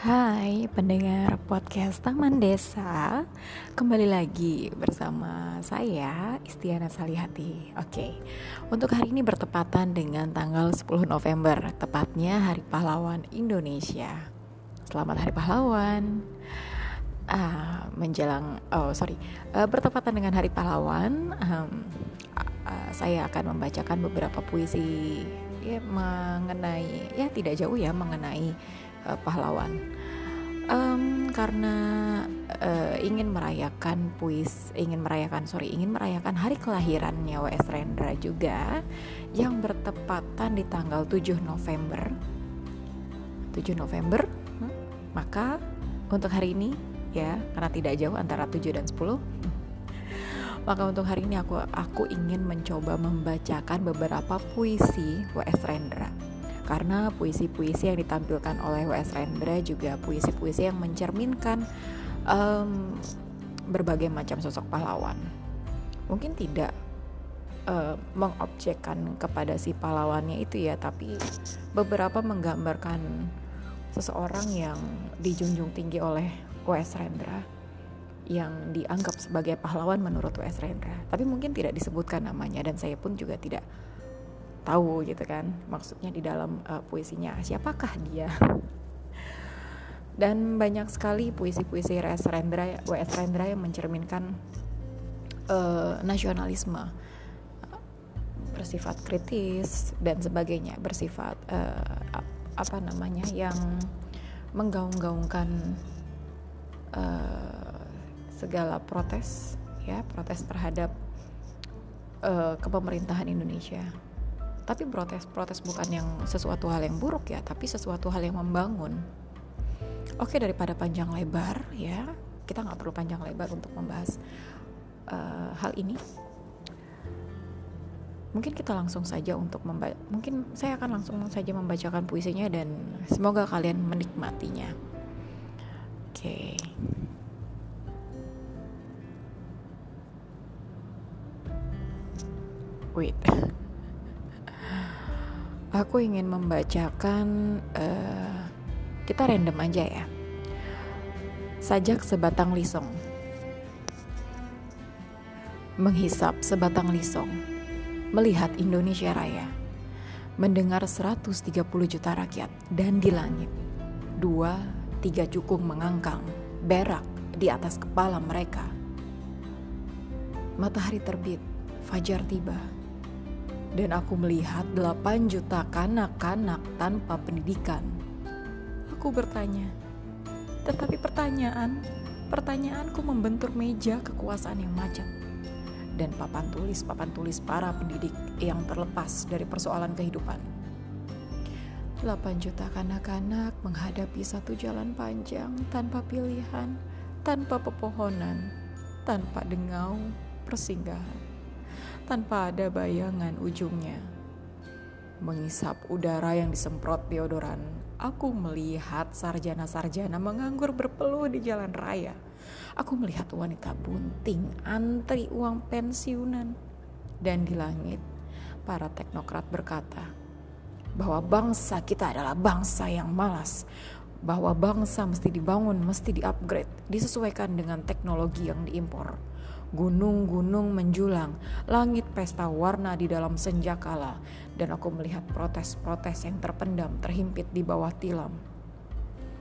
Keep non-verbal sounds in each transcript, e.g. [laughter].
Hai pendengar podcast Taman Desa. Kembali lagi bersama saya Istiana Salihati. Oke, untuk hari ini bertepatan dengan tanggal 10 November Tepatnya Hari Pahlawan Indonesia. Selamat Hari Pahlawan. Uh, Menjelang, oh sorry. Uh, Bertepatan dengan Hari Pahlawan um, uh, Saya akan membacakan beberapa puisi ya mengenai ya tidak jauh ya mengenai uh, pahlawan um, karena uh, ingin merayakan puis ingin merayakan sorry ingin merayakan hari kelahirannya W.S. Rendra juga yang bertepatan di tanggal 7 November 7 November hmm, maka untuk hari ini ya karena tidak jauh antara 7 dan 10 [laughs] maka untuk hari ini aku aku ingin mencoba membacakan beberapa puisi W.S. Rendra karena puisi-puisi yang ditampilkan oleh W.S. Rendra juga puisi-puisi yang mencerminkan um, berbagai macam sosok pahlawan. Mungkin tidak uh, mengobjekkan kepada si pahlawannya itu ya, tapi beberapa menggambarkan seseorang yang dijunjung tinggi oleh W.S. Rendra yang dianggap sebagai pahlawan menurut W.S. Rendra. Tapi mungkin tidak disebutkan namanya dan saya pun juga tidak tahu gitu kan maksudnya di dalam uh, puisinya siapakah dia dan banyak sekali puisi-puisi W.S. Rendra, W.S. Rendra yang mencerminkan uh, nasionalisme bersifat kritis dan sebagainya bersifat uh, apa namanya yang menggaung-gaungkan uh, segala protes ya protes terhadap uh, kepemerintahan Indonesia tapi protes-protes bukan yang sesuatu hal yang buruk ya tapi sesuatu hal yang membangun. Oke daripada panjang lebar ya kita nggak perlu panjang lebar untuk membahas uh, hal ini. Mungkin kita langsung saja untuk membaca mungkin saya akan langsung saja membacakan puisinya dan semoga kalian menikmatinya. Oke. Okay. wait aku ingin membacakan uh, kita random aja ya. Sajak sebatang lisong. Menghisap sebatang lisong. Melihat Indonesia Raya. Mendengar 130 juta rakyat dan di langit. Dua, tiga cukung mengangkang, berak di atas kepala mereka. Matahari terbit, fajar tiba dan aku melihat 8 juta kanak-kanak tanpa pendidikan. Aku bertanya, tetapi pertanyaan, pertanyaanku membentur meja kekuasaan yang macet dan papan tulis-papan tulis para pendidik yang terlepas dari persoalan kehidupan. 8 juta kanak-kanak menghadapi satu jalan panjang tanpa pilihan, tanpa pepohonan, tanpa dengau, persinggahan tanpa ada bayangan ujungnya. Mengisap udara yang disemprot deodoran, aku melihat sarjana-sarjana menganggur berpeluh di jalan raya. Aku melihat wanita bunting antri uang pensiunan. Dan di langit, para teknokrat berkata bahwa bangsa kita adalah bangsa yang malas, bahwa bangsa mesti dibangun, mesti di-upgrade, disesuaikan dengan teknologi yang diimpor Gunung-gunung menjulang, langit pesta warna di dalam senja kala, dan aku melihat protes-protes yang terpendam terhimpit di bawah tilam.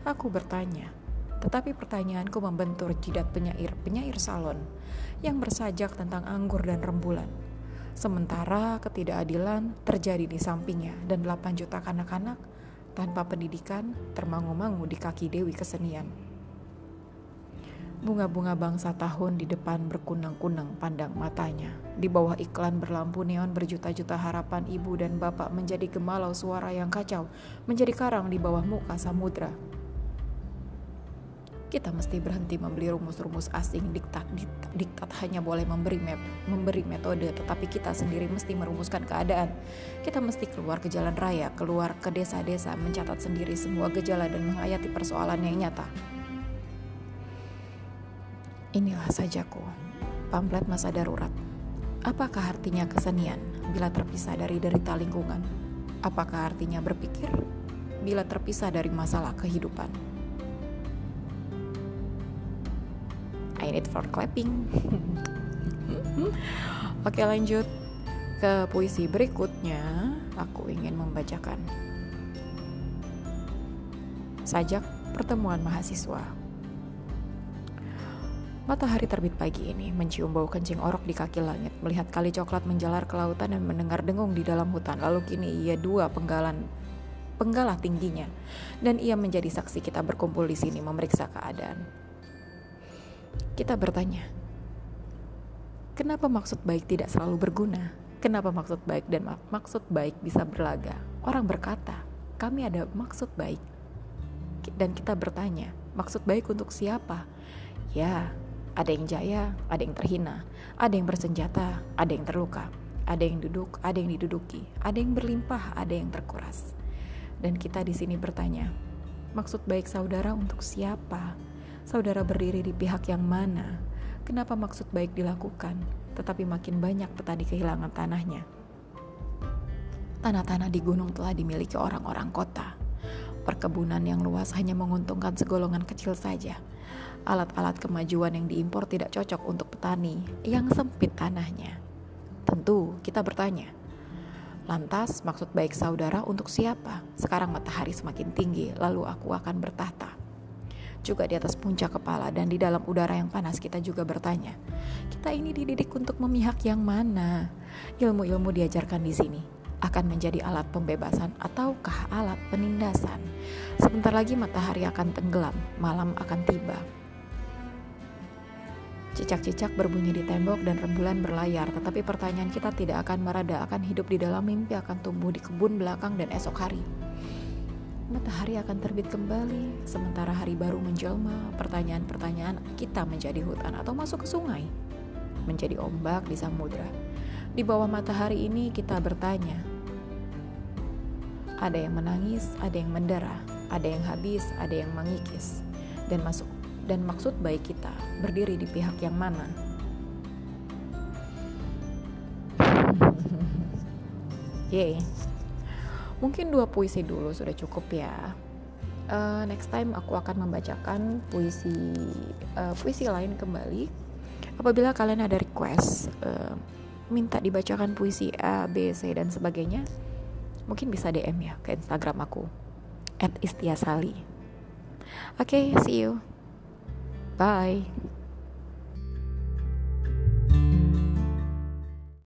Aku bertanya, tetapi pertanyaanku membentur jidat penyair-penyair salon yang bersajak tentang anggur dan rembulan. Sementara ketidakadilan terjadi di sampingnya dan 8 juta kanak-kanak tanpa pendidikan termangu-mangu di kaki Dewi Kesenian. Bunga-bunga bangsa tahun di depan berkunang-kunang pandang matanya. Di bawah iklan berlampu neon berjuta-juta harapan ibu dan bapak menjadi gemalau suara yang kacau, menjadi karang di bawah muka samudra. Kita mesti berhenti membeli rumus-rumus asing diktat, diktat diktat hanya boleh memberi map, memberi metode tetapi kita sendiri mesti merumuskan keadaan. Kita mesti keluar ke jalan raya, keluar ke desa-desa, mencatat sendiri semua gejala dan menghayati persoalan yang nyata. Inilah sajaku, pamflet masa darurat. Apakah artinya kesenian bila terpisah dari derita lingkungan? Apakah artinya berpikir bila terpisah dari masalah kehidupan? I need for clapping. [laughs] Oke lanjut ke puisi berikutnya. Aku ingin membacakan sajak pertemuan mahasiswa. Matahari terbit pagi ini, mencium bau kencing orok di kaki langit, melihat kali coklat menjalar ke lautan dan mendengar dengung di dalam hutan. Lalu kini ia dua penggalan penggalah tingginya, dan ia menjadi saksi kita berkumpul di sini memeriksa keadaan. Kita bertanya, kenapa maksud baik tidak selalu berguna? Kenapa maksud baik dan mak maksud baik bisa berlaga? Orang berkata, kami ada maksud baik. Dan kita bertanya, maksud baik untuk siapa? Ya, ada yang jaya, ada yang terhina, ada yang bersenjata, ada yang terluka, ada yang duduk, ada yang diduduki, ada yang berlimpah, ada yang terkuras. Dan kita di sini bertanya, maksud baik saudara untuk siapa? Saudara berdiri di pihak yang mana? Kenapa maksud baik dilakukan, tetapi makin banyak petani kehilangan tanahnya? Tanah-tanah di gunung telah dimiliki orang-orang kota. Perkebunan yang luas hanya menguntungkan segolongan kecil saja alat-alat kemajuan yang diimpor tidak cocok untuk petani yang sempit tanahnya. Tentu kita bertanya, lantas maksud baik saudara untuk siapa? Sekarang matahari semakin tinggi, lalu aku akan bertahta. Juga di atas puncak kepala dan di dalam udara yang panas kita juga bertanya, kita ini dididik untuk memihak yang mana? Ilmu-ilmu diajarkan di sini akan menjadi alat pembebasan ataukah alat penindasan. Sebentar lagi matahari akan tenggelam, malam akan tiba. Cicak-cicak berbunyi di tembok dan rembulan berlayar, tetapi pertanyaan kita tidak akan merada, akan hidup di dalam mimpi, akan tumbuh di kebun belakang dan esok hari. Matahari akan terbit kembali, sementara hari baru menjelma, pertanyaan-pertanyaan kita menjadi hutan atau masuk ke sungai, menjadi ombak di samudra. Di bawah matahari ini kita bertanya, ada yang menangis, ada yang mendera, ada yang habis, ada yang mengikis, dan masuk dan maksud baik kita berdiri di pihak yang mana. [laughs] Yeay. Mungkin dua puisi dulu sudah cukup ya. Uh, next time aku akan membacakan puisi uh, puisi lain kembali. Apabila kalian ada request uh, minta dibacakan puisi A, B, C dan sebagainya, mungkin bisa DM ya ke Instagram aku @istiasali. Oke, okay, see you. Bye.